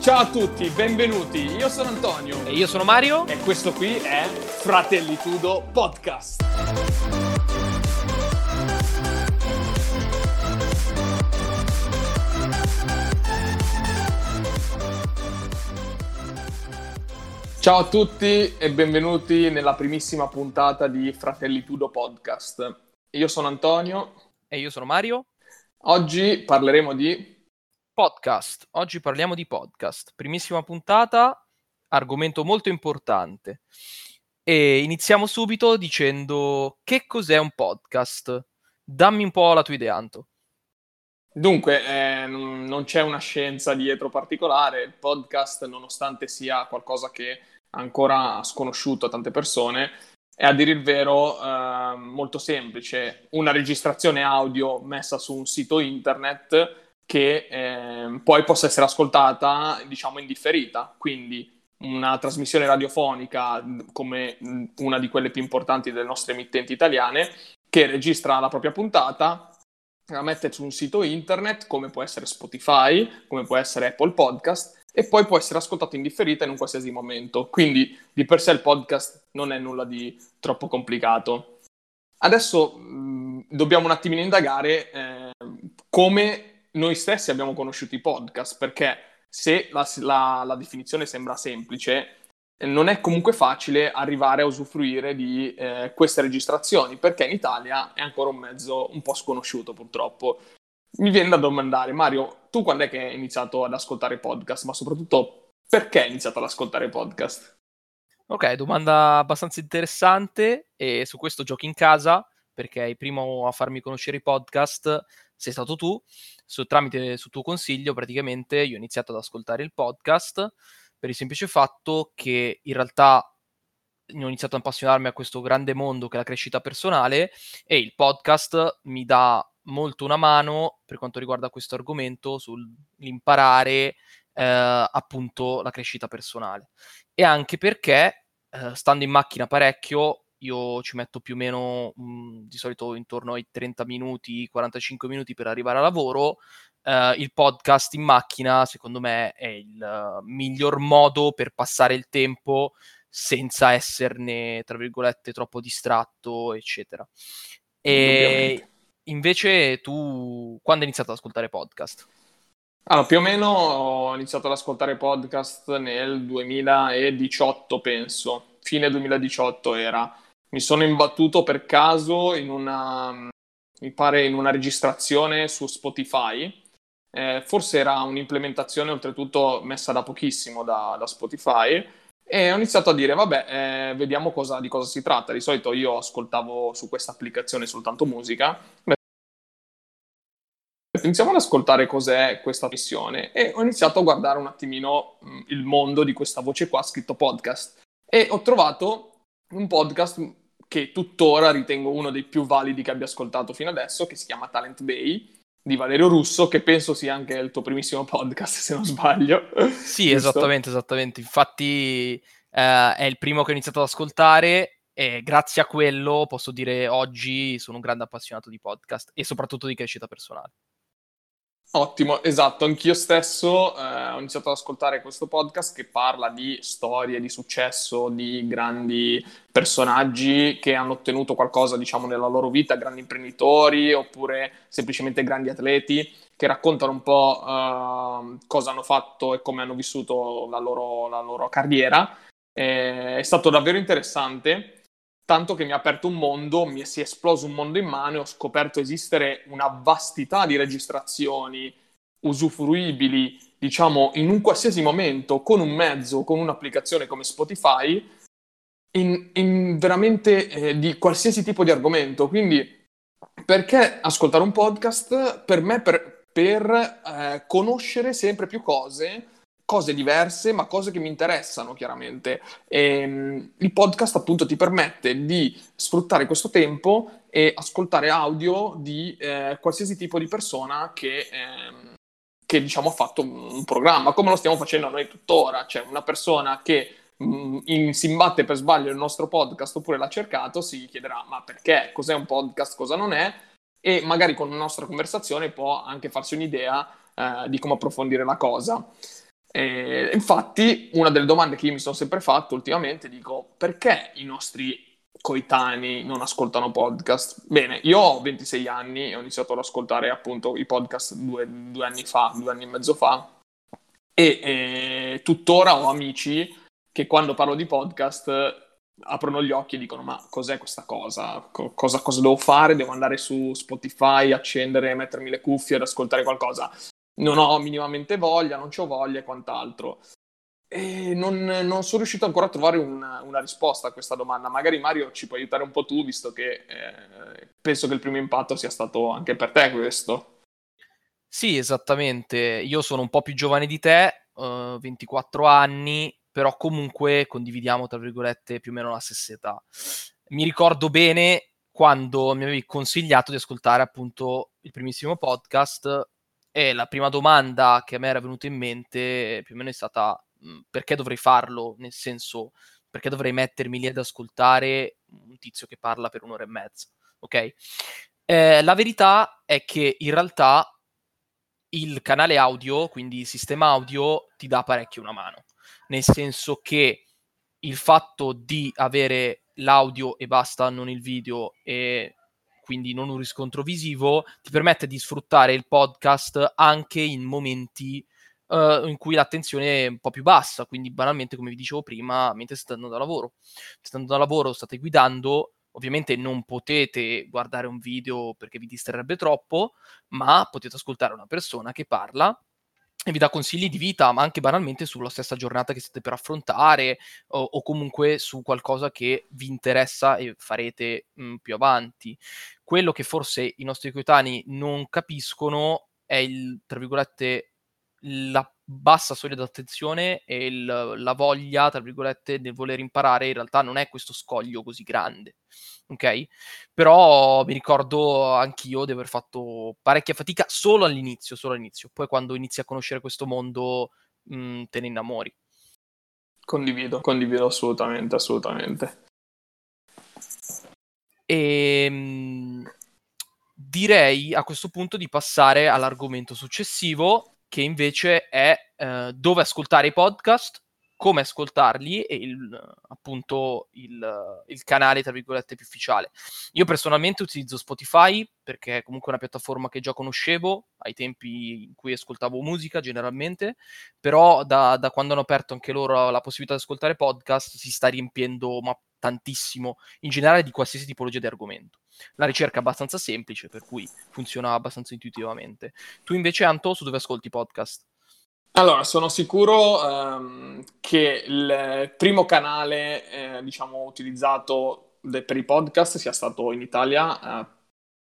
Ciao a tutti, benvenuti. Io sono Antonio. E io sono Mario. E questo qui è Fratellitudo Podcast. Ciao a tutti e benvenuti nella primissima puntata di Fratellitudo Podcast. Io sono Antonio. E io sono Mario. Oggi parleremo di podcast. Oggi parliamo di podcast. Primissima puntata, argomento molto importante. E iniziamo subito dicendo che cos'è un podcast. Dammi un po' la tua idea, Anto. Dunque, eh, non c'è una scienza dietro particolare. Il podcast, nonostante sia qualcosa che ancora sconosciuto a tante persone, è a dire il vero eh, molto semplice. Una registrazione audio messa su un sito internet che eh, poi possa essere ascoltata, diciamo, indifferita. Quindi una trasmissione radiofonica come una di quelle più importanti delle nostre emittenti italiane, che registra la propria puntata, la mette su un sito internet, come può essere Spotify, come può essere Apple Podcast, e poi può essere ascoltato in differita in un qualsiasi momento. Quindi di per sé il podcast non è nulla di troppo complicato. Adesso mh, dobbiamo un attimino indagare eh, come noi stessi abbiamo conosciuto i podcast, perché se la, la, la definizione sembra semplice, non è comunque facile arrivare a usufruire di eh, queste registrazioni, perché in Italia è ancora un mezzo un po' sconosciuto purtroppo. Mi viene da domandare, Mario, tu quando è che hai iniziato ad ascoltare podcast, ma soprattutto perché hai iniziato ad ascoltare podcast? Ok, domanda abbastanza interessante e su questo giochi in casa, perché il primo a farmi conoscere i podcast sei stato tu, su, tramite su tuo consiglio praticamente io ho iniziato ad ascoltare il podcast per il semplice fatto che in realtà ho iniziato ad appassionarmi a questo grande mondo che è la crescita personale e il podcast mi dà molto una mano per quanto riguarda questo argomento sull'imparare eh, appunto la crescita personale. E anche perché eh, stando in macchina parecchio io ci metto più o meno mh, mhmm, di solito intorno ai 30 minuti, 45 minuti per arrivare a lavoro. Uh, il podcast in macchina, secondo me, è il uh, miglior modo per passare il tempo senza esserne, tra virgolette, troppo distratto, eccetera. E invece tu, quando hai iniziato ad ascoltare podcast? Allora, più o meno ho iniziato ad ascoltare podcast nel 2018, penso. Fine 2018 era mi sono imbattuto per caso in una, mi pare, in una registrazione su Spotify. Eh, forse era un'implementazione oltretutto messa da pochissimo da, da Spotify. E ho iniziato a dire vabbè eh, vediamo cosa, di cosa si tratta. Di solito io ascoltavo su questa applicazione soltanto musica. Iniziamo ad ascoltare cos'è questa missione. E ho iniziato a guardare un attimino mh, il mondo di questa voce qua scritto podcast. E ho trovato un podcast che tuttora ritengo uno dei più validi che abbia ascoltato fino adesso, che si chiama Talent Bay di Valerio Russo, che penso sia anche il tuo primissimo podcast, se non sbaglio. Sì, esattamente, esattamente. Infatti eh, è il primo che ho iniziato ad ascoltare e grazie a quello posso dire oggi sono un grande appassionato di podcast e soprattutto di crescita personale. Ottimo, esatto, anch'io stesso eh, ho iniziato ad ascoltare questo podcast che parla di storie di successo di grandi personaggi che hanno ottenuto qualcosa, diciamo, nella loro vita, grandi imprenditori oppure semplicemente grandi atleti che raccontano un po' eh, cosa hanno fatto e come hanno vissuto la loro, la loro carriera. Eh, è stato davvero interessante tanto che mi ha aperto un mondo, mi si è esploso un mondo in mano e ho scoperto esistere una vastità di registrazioni usufruibili, diciamo, in un qualsiasi momento, con un mezzo, con un'applicazione come Spotify, in, in veramente eh, di qualsiasi tipo di argomento. Quindi, perché ascoltare un podcast? Per me, per, per eh, conoscere sempre più cose cose diverse, ma cose che mi interessano chiaramente. E, um, il podcast appunto ti permette di sfruttare questo tempo e ascoltare audio di eh, qualsiasi tipo di persona che, eh, che diciamo ha fatto un programma, come lo stiamo facendo noi tuttora. C'è una persona che mh, in, si imbatte per sbaglio il nostro podcast oppure l'ha cercato, si chiederà ma perché, cos'è un podcast, cosa non è, e magari con una nostra conversazione può anche farsi un'idea eh, di come approfondire la cosa. E infatti, una delle domande che io mi sono sempre fatto ultimamente, dico, perché i nostri coetanei non ascoltano podcast? Bene, io ho 26 anni e ho iniziato ad ascoltare appunto i podcast due, due anni fa, due anni e mezzo fa, e, e tuttora ho amici che quando parlo di podcast aprono gli occhi e dicono ma cos'è questa cosa? Co- cosa? cosa, devo fare? Devo andare su Spotify, accendere, mettermi le cuffie ad ascoltare qualcosa? Non ho minimamente voglia, non ho voglia e quant'altro. E non, non, sono riuscito ancora a trovare una, una, risposta a questa domanda. Magari Mario ci puoi aiutare un po' tu, visto che eh, penso che il primo impatto sia stato anche per te questo. Sì, esattamente. Io sono un po' più giovane di te, uh, 24 anni, però comunque condividiamo, tra virgolette, più o meno la stessa età. Mi ricordo bene quando mi avevi consigliato di ascoltare appunto il primissimo podcast e la prima domanda che a me era venuta in mente più o meno è stata mhmm, perché dovrei farlo? Nel senso, perché dovrei mettermi lì ad ascoltare un tizio che parla per un'ora e mezza, ok? Eh, la verità è che in realtà il canale audio, quindi il sistema audio, ti dà parecchio una mano nel senso che il fatto di avere l'audio e basta, non il video e quindi non un riscontro visivo, ti permette di sfruttare il podcast anche in momenti uh, in cui l'attenzione è un po' più bassa, quindi banalmente come vi dicevo prima, mentre state andando da lavoro. State andando da lavoro, state guidando, ovviamente non potete guardare un video perché vi distrarrebbe troppo, ma potete ascoltare una persona che parla e vi dà consigli di vita, ma anche banalmente sulla stessa giornata che state per affrontare o, o comunque su qualcosa che vi interessa e farete mh, mm, più avanti. Quello che forse i nostri coetanei non capiscono è il, tra virgolette, la bassa soglia d'attenzione e il, la voglia, tra virgolette, del voler imparare, in realtà non è questo scoglio così grande, ok? Però mi ricordo anch'io di aver fatto parecchia fatica solo all'inizio, solo all'inizio. Poi quando inizi a conoscere questo mondo mh, mm, te ne innamori. Condivido, condivido assolutamente, assolutamente. E ehm, mh, direi a questo punto di passare all'argomento successivo che invece è eh, dove ascoltare i podcast, come ascoltarli e il, appunto il, il, canale, tra virgolette, più ufficiale. Io personalmente utilizzo Spotify perché è comunque una piattaforma che già conoscevo ai tempi in cui ascoltavo musica generalmente, però da, da quando hanno aperto anche loro la possibilità di ascoltare podcast si sta riempiendo ma tantissimo, in generale di qualsiasi tipologia di argomento. La ricerca è abbastanza semplice, per cui funziona abbastanza intuitivamente. Tu invece, Anto, su dove ascolti podcast? Allora, sono sicuro um, che il primo canale, eh, diciamo, utilizzato de- per i podcast sia stato in Italia, eh,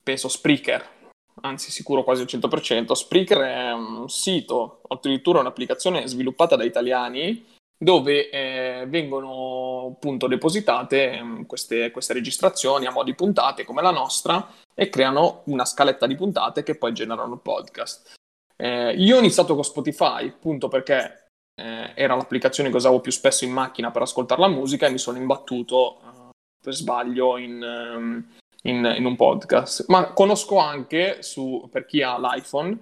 penso Spreaker, anzi sicuro quasi al 100%. Spreaker è un sito, addirittura un'applicazione sviluppata da italiani, dove eh, vengono appunto depositate mh, queste, queste, registrazioni a mo' di puntate come la nostra e creano una scaletta di puntate che poi generano podcast. Eh, io ho iniziato con Spotify appunto perché eh, era l'applicazione che usavo più spesso in macchina per ascoltare la musica e mi sono imbattuto uh, per sbaglio in, um, in, in, un podcast. Ma conosco anche su, per chi ha l'iPhone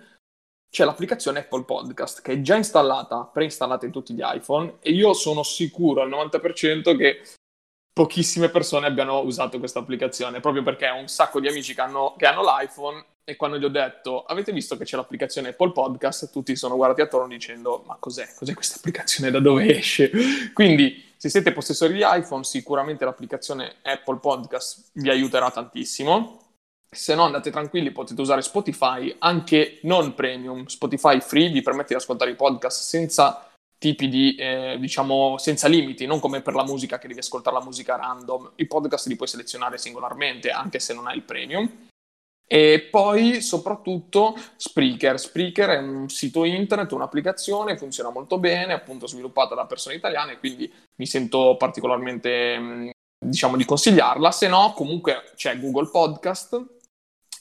c'è l'applicazione Apple Podcast che è già installata, preinstallata in tutti gli iPhone e io sono sicuro al 90% che pochissime persone abbiano usato questa applicazione proprio perché ho un sacco di amici che hanno, che hanno l'iPhone e quando gli ho detto avete visto che c'è l'applicazione Apple Podcast tutti sono guardati attorno dicendo ma cos'è? Cos'è questa applicazione? Da dove esce? Quindi se siete possessori di iPhone sicuramente l'applicazione Apple Podcast vi aiuterà tantissimo se no andate tranquilli, potete usare Spotify, anche non premium. Spotify free vi permette di ascoltare i podcast senza tipi di, eh, diciamo, senza limiti, non come per la musica che devi ascoltare la musica random. I podcast li puoi selezionare singolarmente, anche se non hai il premium. E poi soprattutto Spreaker. Spreaker è un sito internet, un'applicazione, funziona molto bene, appunto sviluppata da persone italiane, quindi mi sento particolarmente diciamo di consigliarla, se no comunque c'è Google Podcast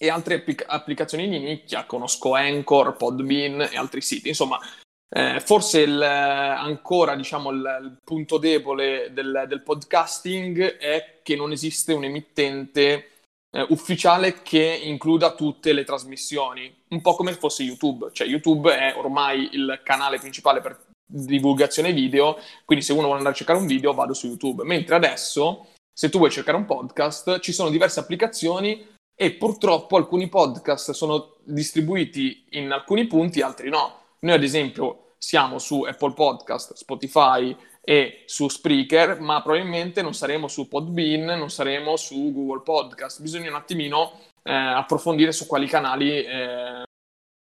e altre applic- applicazioni di nicchia, conosco Anchor, Podbean e altri siti. Insomma, eh, forse il, ancora diciamo, il, il, punto debole del, del, podcasting è che non esiste un emittente eh, ufficiale che includa tutte le trasmissioni, un po' come fosse YouTube. Cioè YouTube è ormai il canale principale per divulgazione video, quindi se uno vuole andare a cercare un video vado su YouTube, mentre adesso se tu vuoi cercare un podcast ci sono diverse applicazioni e purtroppo alcuni podcast sono distribuiti in alcuni punti, altri no. Noi ad esempio siamo su Apple Podcast, Spotify e su Spreaker, ma probabilmente non saremo su Podbean, non saremo su Google Podcast. Bisogna un attimino eh, approfondire su quali canali eh,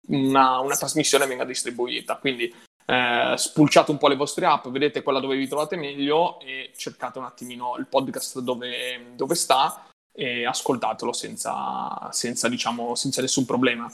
una, una, trasmissione venga distribuita. Quindi eh, spulciate un po' le vostre app, vedete quella dove vi trovate meglio e cercate un attimino il podcast dove, dove sta e ascoltatelo senza, senza, diciamo, senza nessun problema.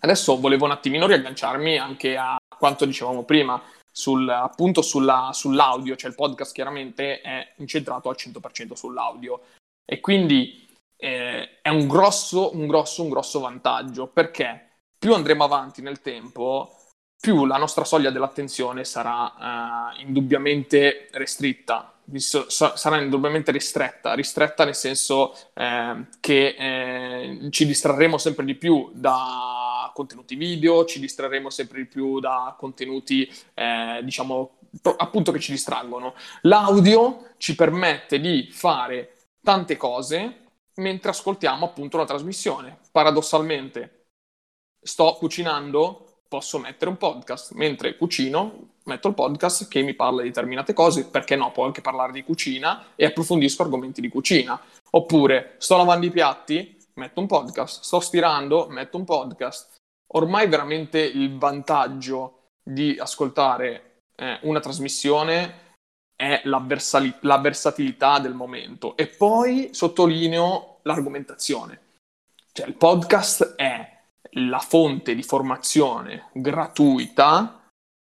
Adesso volevo un attimino riagganciarmi anche a quanto dicevamo prima, sul, appunto sulla, sull'audio, cioè il podcast chiaramente è incentrato al 100% sull'audio e quindi eh, è un grosso, un grosso, un grosso vantaggio perché più andremo avanti nel tempo, più la nostra soglia dell'attenzione sarà eh, indubbiamente restritta, sarà indubbiamente ristretta, ristretta nel senso eh, che eh, ci distrarremo sempre di più da contenuti video, ci distrarremo sempre di più da contenuti, eh, diciamo, appunto che ci distraggono. L'audio ci permette di fare tante cose mentre ascoltiamo appunto una trasmissione. Paradossalmente, sto cucinando, posso mettere un podcast. Mentre cucino, metto il podcast che mi parla di determinate cose, perché no, può anche parlare di cucina e approfondisco argomenti di cucina. Oppure sto lavando i piatti, metto un podcast, sto stirando, metto un podcast. Ormai veramente il vantaggio di ascoltare eh, una trasmissione è la, versali- la versatilità del momento. E poi sottolineo l'argomentazione. Cioè il podcast è la fonte di formazione gratuita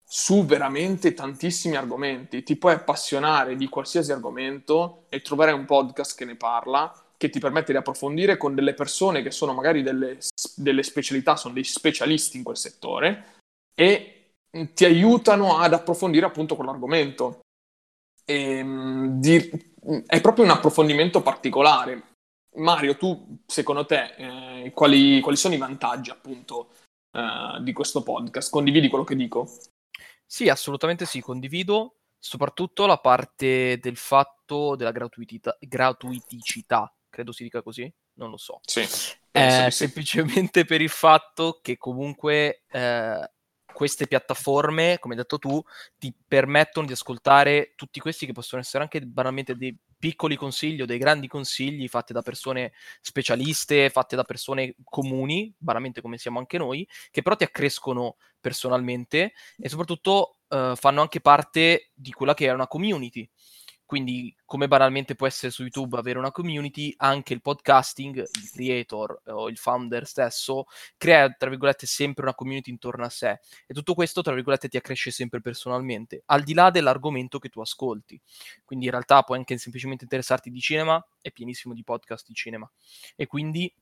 su veramente tantissimi argomenti. Ti puoi appassionare di qualsiasi argomento e trovare un podcast che ne parla, che ti permette di approfondire con delle persone che sono magari delle, delle specialità, sono dei specialisti in quel settore e ti aiutano ad approfondire appunto quell'argomento. E, ehm, di, è proprio un approfondimento particolare. Mario, tu secondo te eh, quali, quali, sono i vantaggi appunto eh, di questo podcast? Condividi quello che dico? Sì, assolutamente sì, condivido soprattutto la parte del fatto della gratuiticità, credo si dica così, non lo so. Sì, eh, sì. Semplicemente per il fatto che comunque eh, queste piattaforme, come hai detto tu, ti permettono di ascoltare tutti questi che possono essere anche banalmente dei piccoli consigli o dei grandi consigli fatti da persone specialiste, fatti da persone comuni, banalmente come siamo anche noi, che però ti accrescono personalmente e soprattutto eh, fanno anche parte di quella che è una community. Quindi, come banalmente può essere su YouTube avere una community, anche il podcasting, il creator o il founder stesso crea, tra virgolette, sempre una community intorno a sé. E tutto questo, tra virgolette, ti accresce sempre personalmente, al di là dell'argomento che tu ascolti. Quindi, in realtà, puoi anche semplicemente interessarti di cinema, è pienissimo di podcast di cinema. E quindi,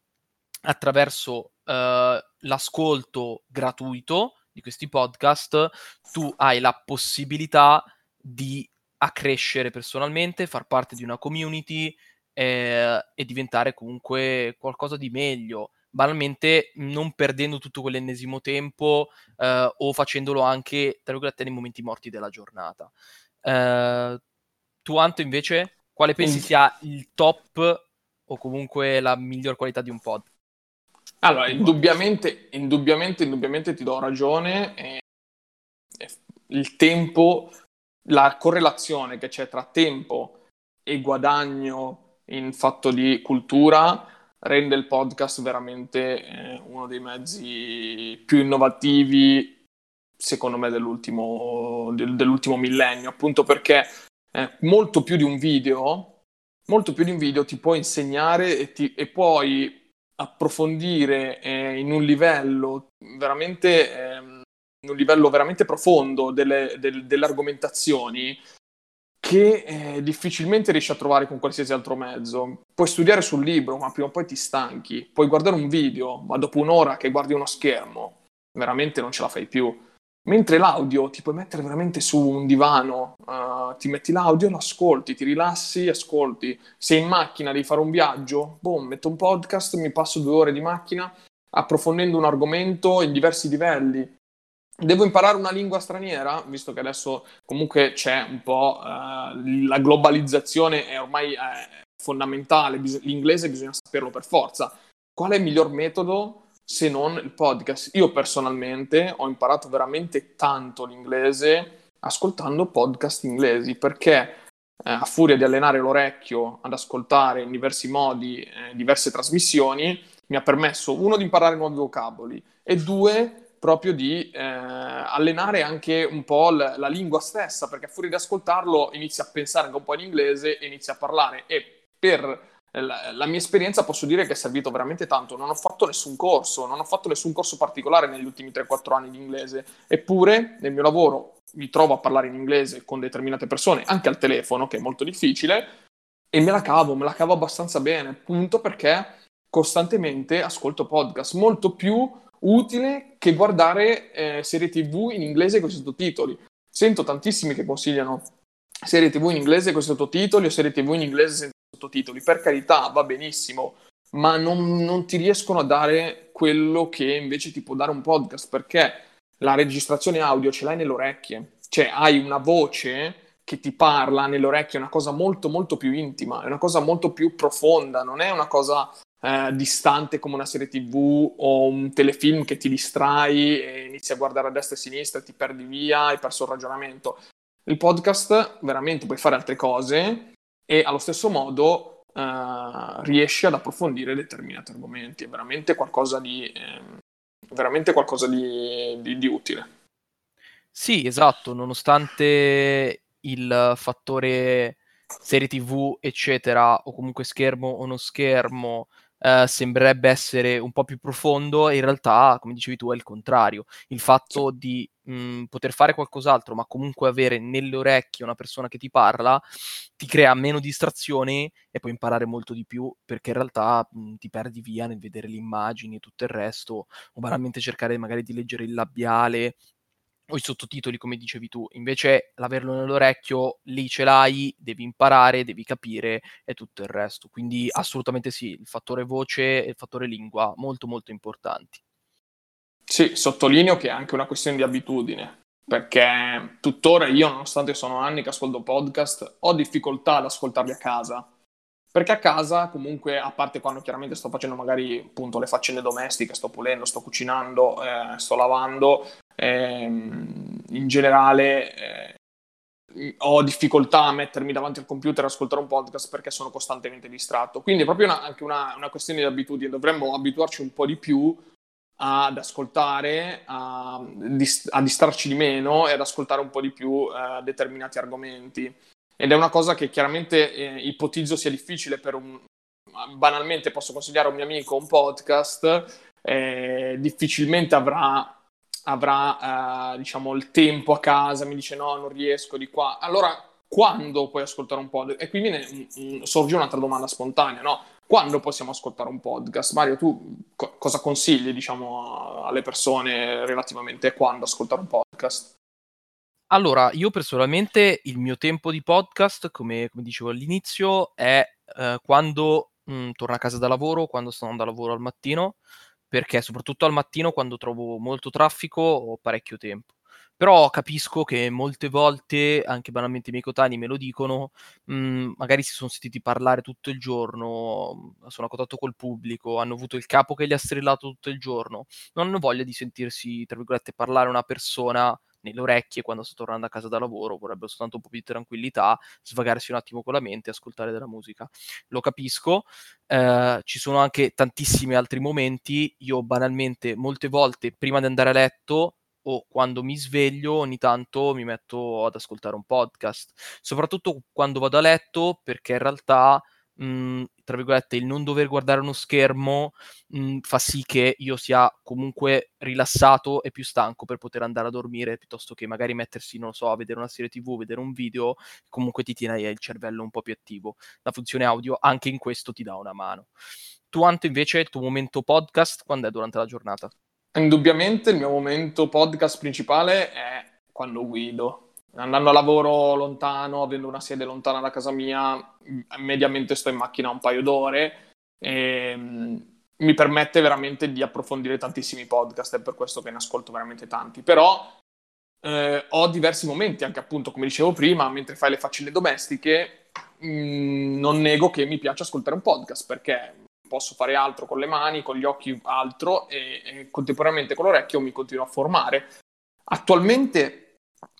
attraverso uh, l'ascolto gratuito di questi podcast, tu hai la possibilità di a crescere personalmente, far parte di una community eh, e diventare comunque qualcosa di meglio, banalmente non perdendo tutto quell'ennesimo tempo eh, o facendolo anche, tra virgolette, nei momenti morti della giornata. Eh, tu, Anto, invece, quale pensi sia il top o comunque la miglior qualità di un pod? Allora, indubbiamente, indubbiamente, indubbiamente ti do ragione. Eh, il tempo la correlazione che c'è tra tempo e guadagno in fatto di cultura rende il podcast veramente eh, uno dei mezzi più innovativi, secondo me, dell'ultimo, del, dell'ultimo millennio, appunto perché eh, molto più di un video, molto più di un video ti può insegnare e, ti, e puoi approfondire eh, in un livello veramente ehm, un livello veramente profondo delle, del, delle argomentazioni che eh, difficilmente riesci a trovare con qualsiasi altro mezzo. Puoi studiare sul libro, ma prima o poi ti stanchi. Puoi guardare un video, ma dopo un'ora che guardi uno schermo, veramente non ce la fai più. Mentre l'audio ti puoi mettere veramente su un divano, uh, ti metti l'audio, lo ascolti, ti rilassi, ascolti. Sei in macchina, devi fare un viaggio, boom, metto un podcast, mi passo due ore di macchina approfondendo un argomento in diversi livelli Devo imparare una lingua straniera, visto che adesso comunque c'è un po' uh, la globalizzazione è ormai uh, fondamentale, bis- l'inglese bisogna saperlo per forza. Qual è il miglior metodo se non il podcast? Io personalmente ho imparato veramente tanto l'inglese ascoltando podcast inglesi perché eh, a furia di allenare l'orecchio ad ascoltare in diversi modi eh, diverse trasmissioni mi ha permesso uno di imparare nuovi vocaboli e due proprio di eh, allenare anche un po' l- la lingua stessa, perché fuori di ascoltarlo inizia a pensare anche un po' in inglese e inizia a parlare. E per la, la, mia esperienza posso dire che è servito veramente tanto. Non ho fatto nessun corso, non ho fatto nessun corso particolare negli ultimi 3-4 anni di inglese, eppure nel mio lavoro mi trovo a parlare in inglese con determinate persone, anche al telefono, che è molto difficile, e me la cavo, me la cavo abbastanza bene, punto perché costantemente ascolto podcast, molto più utile che guardare eh, serie tv in inglese con i sottotitoli. Sento tantissimi che consigliano serie tv in inglese con i sottotitoli o serie tv in inglese senza sottotitoli. Per carità, va benissimo, ma non, non ti riescono a dare quello che invece ti può dare un podcast, perché la registrazione audio ce l'hai nelle orecchie, cioè hai una voce che ti parla nelle orecchie, è una cosa molto molto più intima, è una cosa molto più profonda, non è una cosa eh, distante come una serie tv o un telefilm che ti distrai e inizi a guardare a destra e a sinistra ti perdi via, hai perso il ragionamento. Il podcast veramente puoi fare altre cose e allo stesso modo eh, riesci ad approfondire determinati argomenti, è veramente qualcosa di, eh, veramente qualcosa di, di, di utile. Sì, esatto, nonostante il fattore serie tv, eccetera, o comunque schermo o non schermo, eh, sembrerebbe essere un po' più profondo e in realtà, come dicevi tu, è il contrario. Il fatto di mh, mm, poter fare qualcos'altro, ma comunque avere nelle orecchie una persona che ti parla, ti crea meno distrazioni e puoi imparare molto di più, perché in realtà mh, mm, ti perdi via nel vedere le immagini e tutto il resto, o banalmente cercare magari di leggere il labiale o i sottotitoli, come dicevi tu. Invece l'averlo nell'orecchio, lì ce l'hai, devi imparare, devi capire e tutto il resto. Quindi assolutamente sì, il fattore voce e il fattore lingua molto molto importanti. Sì, sottolineo che è anche una questione di abitudine, perché tuttora io, nonostante sono anni che ascolto podcast, ho difficoltà ad ascoltarli a casa. Perché a casa, comunque, a parte quando chiaramente sto facendo magari appunto le faccende domestiche, sto pulendo, sto cucinando, eh, sto lavando, ehm, in generale eh, ho difficoltà a mettermi davanti al computer e ascoltare un podcast perché sono costantemente distratto. Quindi è proprio una, anche una, una questione di abitudine, dovremmo abituarci un po' di più ad ascoltare, a, a distrarci di meno e ad ascoltare un po' di più eh, determinati argomenti ed è una cosa che chiaramente eh, ipotizzo sia difficile per un... banalmente posso consigliare a un mio amico un podcast, eh, difficilmente avrà, avrà eh, diciamo, il tempo a casa, mi dice no, non riesco di qua. Allora, quando puoi ascoltare un podcast? E qui viene, mh, sorge un'altra domanda spontanea, no? Quando possiamo ascoltare un podcast? Mario, tu co- cosa consigli, diciamo, alle persone relativamente a quando ascoltare un podcast? Allora, io personalmente il mio tempo di podcast, come, come dicevo all'inizio, è eh, quando mh, mm, torno a casa da lavoro, quando sto andando a lavoro al mattino, perché soprattutto al mattino, quando trovo molto traffico, ho parecchio tempo. Però capisco che molte volte, anche banalmente i miei coetanei me lo dicono, mh, mm, magari si sono sentiti parlare tutto il giorno, sono a contatto col pubblico, hanno avuto il capo che gli ha strillato tutto il giorno, non hanno voglia di sentirsi, tra virgolette, parlare una persona nelle orecchie quando sto tornando a casa da lavoro, vorrebbero soltanto un po' più di tranquillità, svagarsi un attimo con la mente e ascoltare della musica. Lo capisco, eh, ci sono anche tantissimi altri momenti, io banalmente molte volte prima di andare a letto o quando mi sveglio ogni tanto mi metto ad ascoltare un podcast, soprattutto quando vado a letto perché in realtà mh, mhmm, tra virgolette, il non dover guardare uno schermo mh, mhmm, fa sì che io sia comunque rilassato e più stanco per poter andare a dormire piuttosto che magari mettersi, non so, a vedere una serie tv, vedere un video, comunque ti tiene il cervello un po' più attivo. La funzione audio anche in questo ti dà una mano. Tu, Anto, invece, il tuo momento podcast quando è durante la giornata? Indubbiamente il mio momento podcast principale è quando guido andando a lavoro lontano, avendo una sede lontana da casa mia, mediamente sto in macchina un paio d'ore e mm, mi permette veramente di approfondire tantissimi podcast, è per questo che ne ascolto veramente tanti. Però eh, ho diversi momenti, anche appunto, come dicevo prima, mentre fai le faccende domestiche, mh, mm, non nego che mi piace ascoltare un podcast, perché posso fare altro con le mani, con gli occhi altro, e, e contemporaneamente con l'orecchio mi continuo a formare. Attualmente,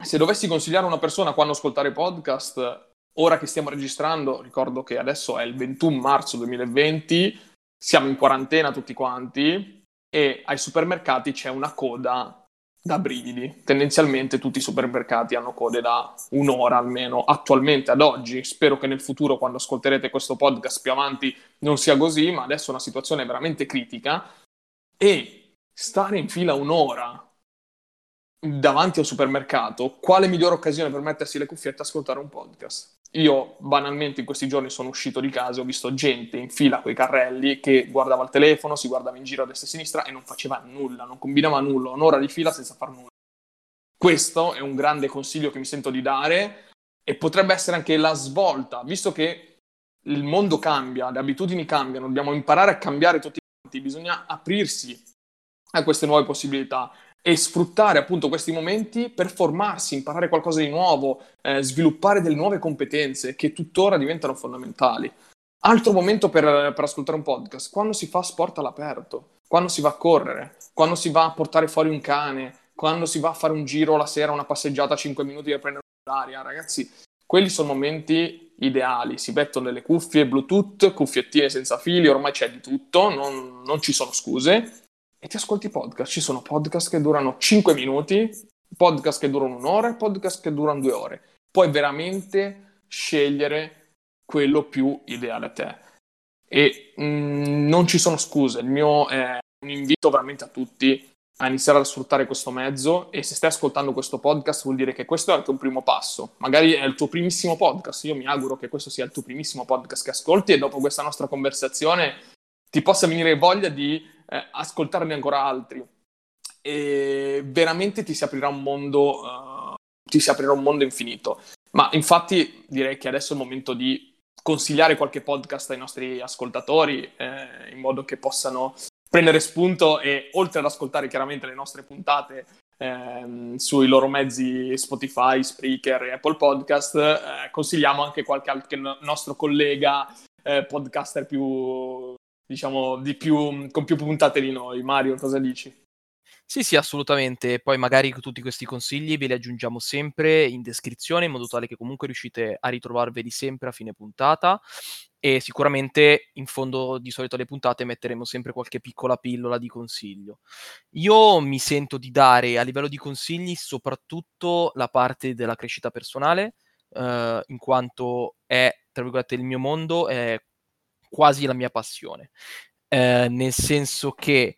se dovessi consigliare a una persona quando ascoltare podcast, ora che stiamo registrando, ricordo che adesso è il 21 marzo 2020, siamo in quarantena tutti quanti e ai supermercati c'è una coda da brividi. Tendenzialmente tutti i supermercati hanno code da un'ora almeno, attualmente ad oggi. Spero che nel futuro, quando ascolterete questo podcast più avanti, non sia così, ma adesso è una situazione veramente critica. E stare in fila un'ora davanti al supermercato, quale migliore occasione per mettersi le cuffiette e ascoltare un podcast? io banalmente in questi giorni sono uscito di casa e ho visto gente in fila con i carrelli che guardava il telefono, si guardava in giro a destra e a sinistra e non faceva nulla, non combinava nulla, un'ora di fila senza far nulla. Questo è un grande consiglio che mi sento di dare e potrebbe essere anche la svolta, visto che il mondo cambia, le abitudini cambiano, dobbiamo imparare a cambiare tutti quanti, bisogna aprirsi a queste nuove possibilità e sfruttare appunto questi momenti per formarsi, imparare qualcosa di nuovo, eh, sviluppare delle nuove competenze che tuttora diventano fondamentali. Altro momento per, per, ascoltare un podcast, quando si fa sport all'aperto, quando si va a correre, quando si va a portare fuori un cane, quando si va a fare un giro la sera, una passeggiata a 5 minuti per prendere l'aria, ragazzi, quelli sono momenti ideali, si mettono delle cuffie Bluetooth, cuffiettine senza fili, ormai c'è di tutto, non, non ci sono scuse, e ti ascolti podcast. Ci sono podcast che durano 5 minuti, podcast che durano un'ora podcast che durano due ore. Puoi veramente scegliere quello più ideale a te. E mh, mm, non ci sono scuse. Il mio è un invito veramente a tutti a iniziare a sfruttare questo mezzo e se stai ascoltando questo podcast vuol dire che questo è anche un primo passo. Magari è il tuo primissimo podcast. Io mi auguro che questo sia il tuo primissimo podcast che ascolti e dopo questa nostra conversazione ti possa venire voglia di eh, ascoltarne ancora altri e veramente ti si aprirà un mondo, uh, ti si aprirà un mondo infinito. Ma infatti direi che adesso è il momento di consigliare qualche podcast ai nostri ascoltatori eh, in modo che possano prendere spunto e oltre ad ascoltare chiaramente le nostre puntate ehm, sui loro mezzi Spotify, Spreaker e Apple Podcast, eh, consigliamo anche qualche altro nostro collega eh, podcaster più diciamo, di più, con più puntate di noi. Mario, cosa dici? Sì, sì, assolutamente. Poi magari tutti questi consigli ve li aggiungiamo sempre in descrizione, in modo tale che comunque riuscite a ritrovarveli sempre a fine puntata. E sicuramente in fondo di solito alle puntate metteremo sempre qualche piccola pillola di consiglio. Io mi sento di dare a livello di consigli soprattutto la parte della crescita personale, eh, in quanto è, tra virgolette, il mio mondo, è quasi la mia passione, eh, nel senso che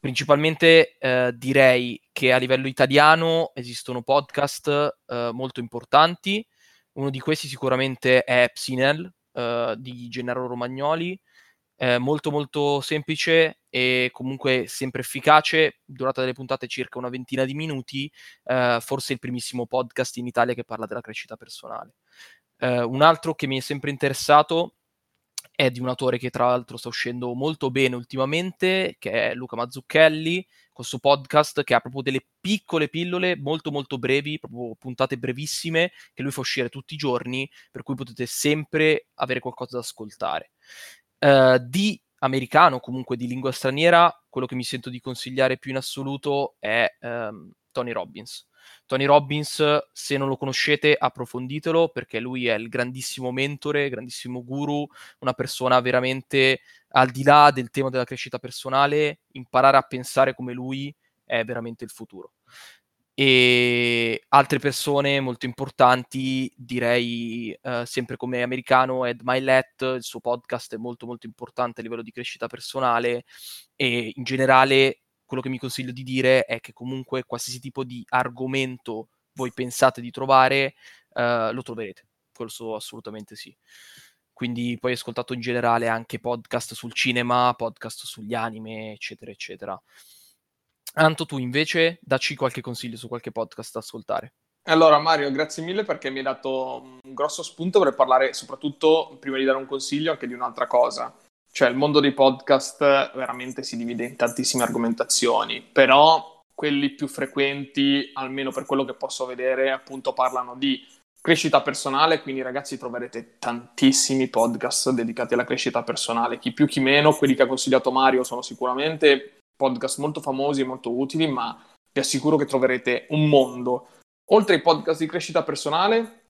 principalmente eh, direi che a livello italiano esistono podcast eh, molto importanti, uno di questi sicuramente è Psinel eh, di Gennaro Romagnoli, molto molto semplice e comunque sempre efficace, durata delle puntate circa una ventina di minuti, eh, forse il primissimo podcast in Italia che parla della crescita personale. Eh, un altro che mi è sempre interessato è di un autore che tra l'altro sta uscendo molto bene ultimamente, che è Luca Mazzucchelli, con suo podcast che ha proprio delle piccole pillole molto molto brevi, proprio puntate brevissime, che lui fa uscire tutti i giorni, per cui potete sempre avere qualcosa da ascoltare. Uh, di americano, comunque di lingua straniera, quello che mi sento di consigliare più in assoluto è um, Tony Robbins. Tony Robbins, se non lo conoscete, approfonditelo perché lui è il grandissimo mentore, grandissimo guru, una persona veramente al di là del tema della crescita personale, imparare a pensare come lui è veramente il futuro. E altre persone molto importanti, direi uh, sempre come americano, Ed Milet, il suo podcast è molto molto importante a livello di crescita personale e in generale quello che mi consiglio di dire è che comunque qualsiasi tipo di argomento voi pensate di trovare, uh, lo troverete. Questo assolutamente sì. Quindi poi ho ascoltato in generale anche podcast sul cinema, podcast sugli anime, eccetera, eccetera. Anto, tu invece dacci qualche consiglio su qualche podcast da ascoltare. Allora Mario, grazie mille perché mi hai dato un grosso spunto per parlare soprattutto, prima di dare un consiglio, anche di un'altra cosa Cioè il mondo dei podcast veramente si divide in tantissime argomentazioni, però quelli più frequenti, almeno per quello che posso vedere, appunto parlano di crescita personale, quindi ragazzi troverete tantissimi podcast dedicati alla crescita personale, chi più chi meno, quelli che ha consigliato Mario sono sicuramente podcast molto famosi e molto utili, ma vi assicuro che troverete un mondo. Oltre ai podcast di crescita personale,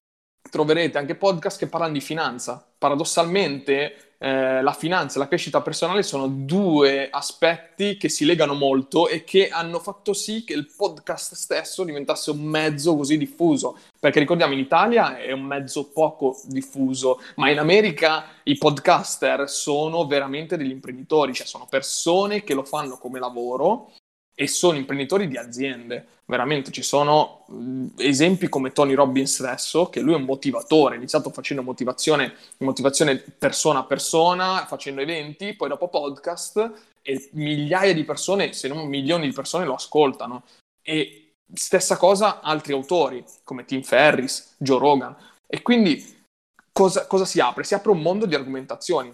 troverete anche podcast che parlano di finanza. Paradossalmente, eh, la finanza e la crescita personale sono due aspetti che si legano molto e che hanno fatto sì che il podcast stesso diventasse un mezzo così diffuso. Perché ricordiamo, in Italia è un mezzo poco diffuso, ma in America i podcaster sono veramente degli imprenditori, cioè sono persone che lo fanno come lavoro e sono imprenditori di aziende. Veramente ci sono esempi come Tony Robbins stesso, che lui è un motivatore, ha iniziato facendo motivazione, motivazione persona a persona, facendo eventi, poi dopo podcast e migliaia di persone, se non milioni di persone lo ascoltano. E stessa cosa altri autori come Tim Ferris, Joe Rogan. E quindi cosa, cosa si apre? Si apre un mondo di argomentazioni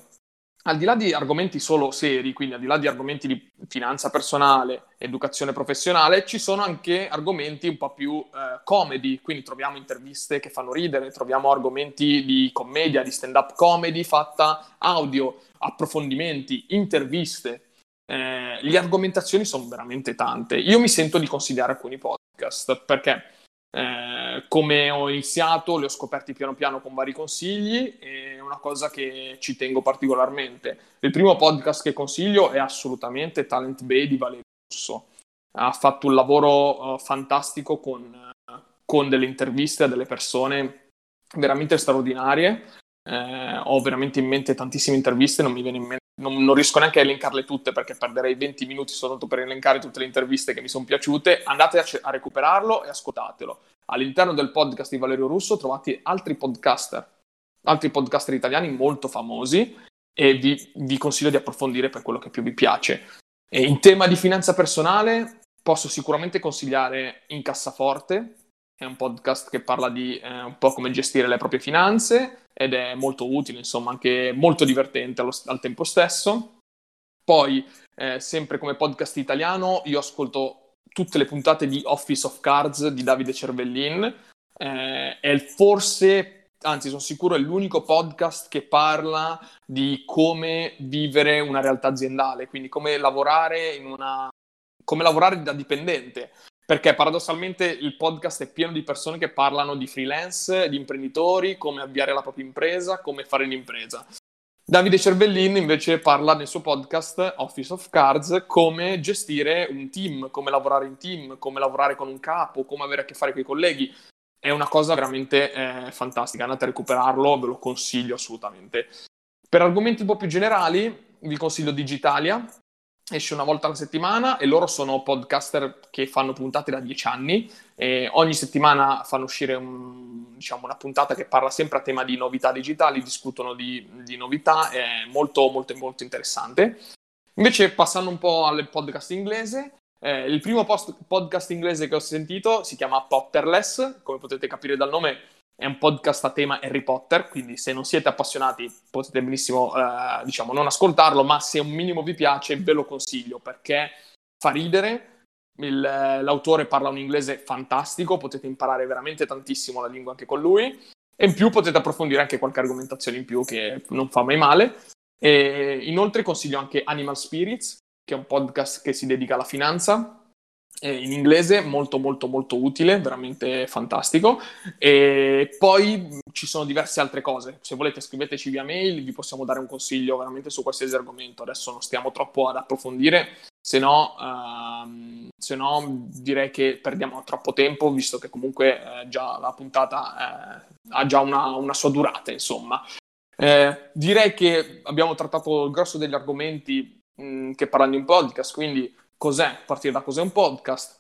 al di là di argomenti solo seri, quindi al di là di argomenti di finanza personale, educazione professionale, ci sono anche argomenti un po' più eh, comedy, quindi troviamo interviste che fanno ridere, troviamo argomenti di commedia, di stand-up comedy fatta audio, approfondimenti, interviste. Eh, le argomentazioni sono veramente tante. Io mi sento di consigliare alcuni podcast perché eh, come ho iniziato, li ho scoperti piano piano con vari consigli e è una cosa che ci tengo particolarmente. Il primo podcast che consiglio è assolutamente Talent Bay di Valerio Russo. Ha fatto un lavoro uh, fantastico con, uh, con, delle interviste a delle persone veramente straordinarie. Eh, ho veramente in mente tantissime interviste, non mi viene in mente non, non, riesco neanche a elencarle tutte perché perderei 20 minuti soltanto per elencare tutte le interviste che mi sono piaciute. Andate a, a, recuperarlo e ascoltatelo. All'interno del podcast di Valerio Russo trovate altri podcaster, altri podcaster italiani molto famosi e vi, vi consiglio di approfondire per quello che più vi piace. E in tema di finanza personale posso sicuramente consigliare In Cassaforte, è un podcast che parla di eh, un po' come gestire le proprie finanze ed è molto utile, insomma, anche molto divertente allo, al tempo stesso. Poi, eh, sempre come podcast italiano, io ascolto tutte le puntate di Office of Cards di Davide Cervellin. Eh, è forse, anzi sono sicuro, è l'unico podcast che parla di come vivere una realtà aziendale, quindi come lavorare una come lavorare da dipendente perché paradossalmente il podcast è pieno di persone che parlano di freelance, di imprenditori, come avviare la propria impresa, come fare un'impresa. Davide Cervellin invece parla nel suo podcast Office of Cards come gestire un team, come lavorare in team, come lavorare con un capo, come avere a che fare con i colleghi. È una cosa veramente eh, fantastica, andate a recuperarlo, ve lo consiglio assolutamente. Per argomenti un po' più generali, vi consiglio Digitalia, esce una volta alla settimana e loro sono podcaster che fanno puntate da dieci anni e ogni settimana fanno uscire un, diciamo, una puntata che parla sempre a tema di novità digitali, discutono di, di novità, è molto molto molto interessante. Invece passando un po' al podcast inglese, eh, il primo post- podcast inglese che ho sentito si chiama Potterless, come potete capire dal nome è un podcast a tema Harry Potter, quindi se non siete appassionati potete benissimo, eh, diciamo, non ascoltarlo, ma se un minimo vi piace ve lo consiglio perché fa ridere, il, l'autore parla un inglese fantastico, potete imparare veramente tantissimo la lingua anche con lui. E in più potete approfondire anche qualche argomentazione in più che non fa mai male. E inoltre consiglio anche Animal Spirits, che è un podcast che si dedica alla finanza, in inglese, molto molto molto utile, veramente fantastico. E poi ci sono diverse altre cose. Se volete scriveteci via mail, vi possiamo dare un consiglio veramente su qualsiasi argomento. Adesso non stiamo troppo ad approfondire, se no, uh, se no direi che perdiamo troppo tempo, visto che comunque eh, già la puntata eh, ha già una, una, sua durata, insomma. Eh, direi che abbiamo trattato il grosso degli argomenti mh, che parlano di un podcast, quindi cos'è, partire da cos'è un podcast.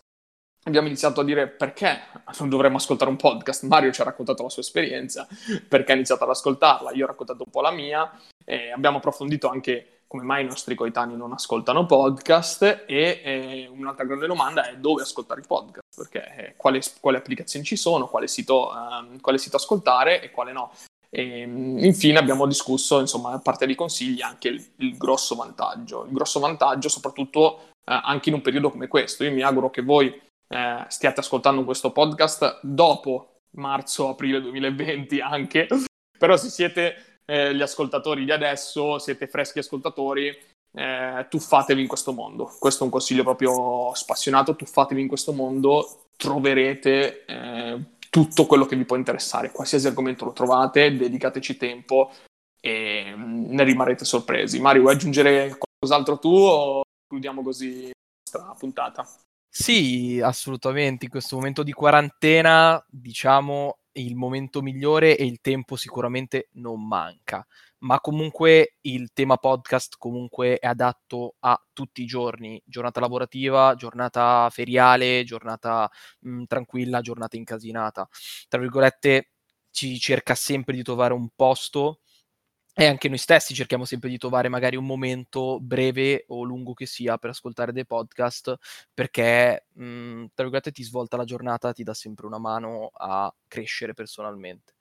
Abbiamo iniziato a dire perché non dovremmo ascoltare un podcast. Mario ci ha raccontato la sua esperienza, perché ha iniziato ad ascoltarla, io ho raccontato un po' la mia, e abbiamo approfondito anche come mai i nostri coetanei non ascoltano podcast e eh, un'altra grande domanda è dove ascoltare i podcast, perché eh, quali, quali, applicazioni ci sono, quale sito, eh, quale sito ascoltare e quale no. E infine abbiamo discusso, insomma, a parte dei consigli, anche il, il grosso vantaggio. Il grosso vantaggio, soprattutto eh, anche in un periodo come questo. Io mi auguro che voi eh, stiate ascoltando questo podcast dopo marzo-aprile 2020 anche, però se siete eh, gli ascoltatori di adesso, siete freschi ascoltatori, eh, tuffatevi in questo mondo. Questo è un consiglio proprio spassionato, tuffatevi in questo mondo, troverete eh, tutto quello che vi può interessare, qualsiasi argomento lo trovate, dedicateci tempo e mm, ne rimarrete sorpresi. Mario, vuoi aggiungere qualcos'altro tu o chiudiamo così nostra puntata? Sì, assolutamente. In questo momento di quarantena, diciamo, il momento migliore e il tempo sicuramente non manca. Ma comunque il tema podcast comunque è adatto a tutti i giorni, giornata lavorativa, giornata feriale, giornata mh, mm, tranquilla, giornata incasinata. Tra virgolette, ci cerca sempre di trovare un posto e anche noi stessi cerchiamo sempre di trovare magari un momento breve o lungo che sia per ascoltare dei podcast perché, mh, mhmm, tra virgolette, ti svolta la giornata, ti dà sempre una mano a crescere personalmente.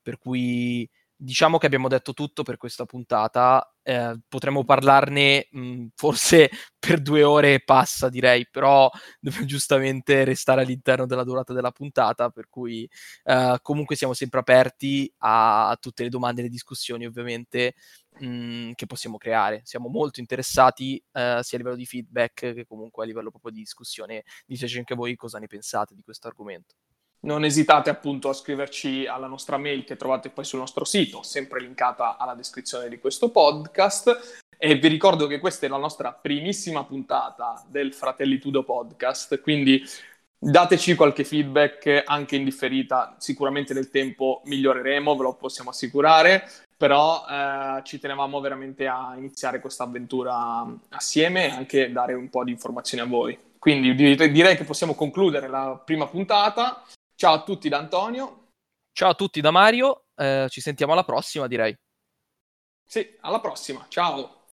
Per cui diciamo che abbiamo detto tutto per questa puntata. Eh, potremmo parlarne mh, mhmm, forse per due ore e passa, direi, però dobbiamo giustamente restare all'interno della durata della puntata, per cui eh, comunque siamo sempre aperti a, tutte le domande e le discussioni, ovviamente, mh, mhmm, che possiamo creare. Siamo molto interessati eh, sia a livello di feedback che comunque a livello proprio di discussione. Diteci anche voi cosa ne pensate di questo argomento non esitate appunto a scriverci alla nostra mail che trovate poi sul nostro sito, sempre linkata alla descrizione di questo podcast. E vi ricordo che questa è la nostra primissima puntata del Fratelli Tudo podcast, quindi dateci qualche feedback anche in differita, sicuramente nel tempo miglioreremo, ve lo possiamo assicurare, però eh, ci tenevamo veramente a iniziare questa avventura assieme e anche dare un po' di informazioni a voi. Quindi direi che possiamo concludere la prima puntata Ciao a tutti da Antonio. Ciao a tutti da Mario, eh, ci sentiamo alla prossima direi. Sì, alla prossima, ciao.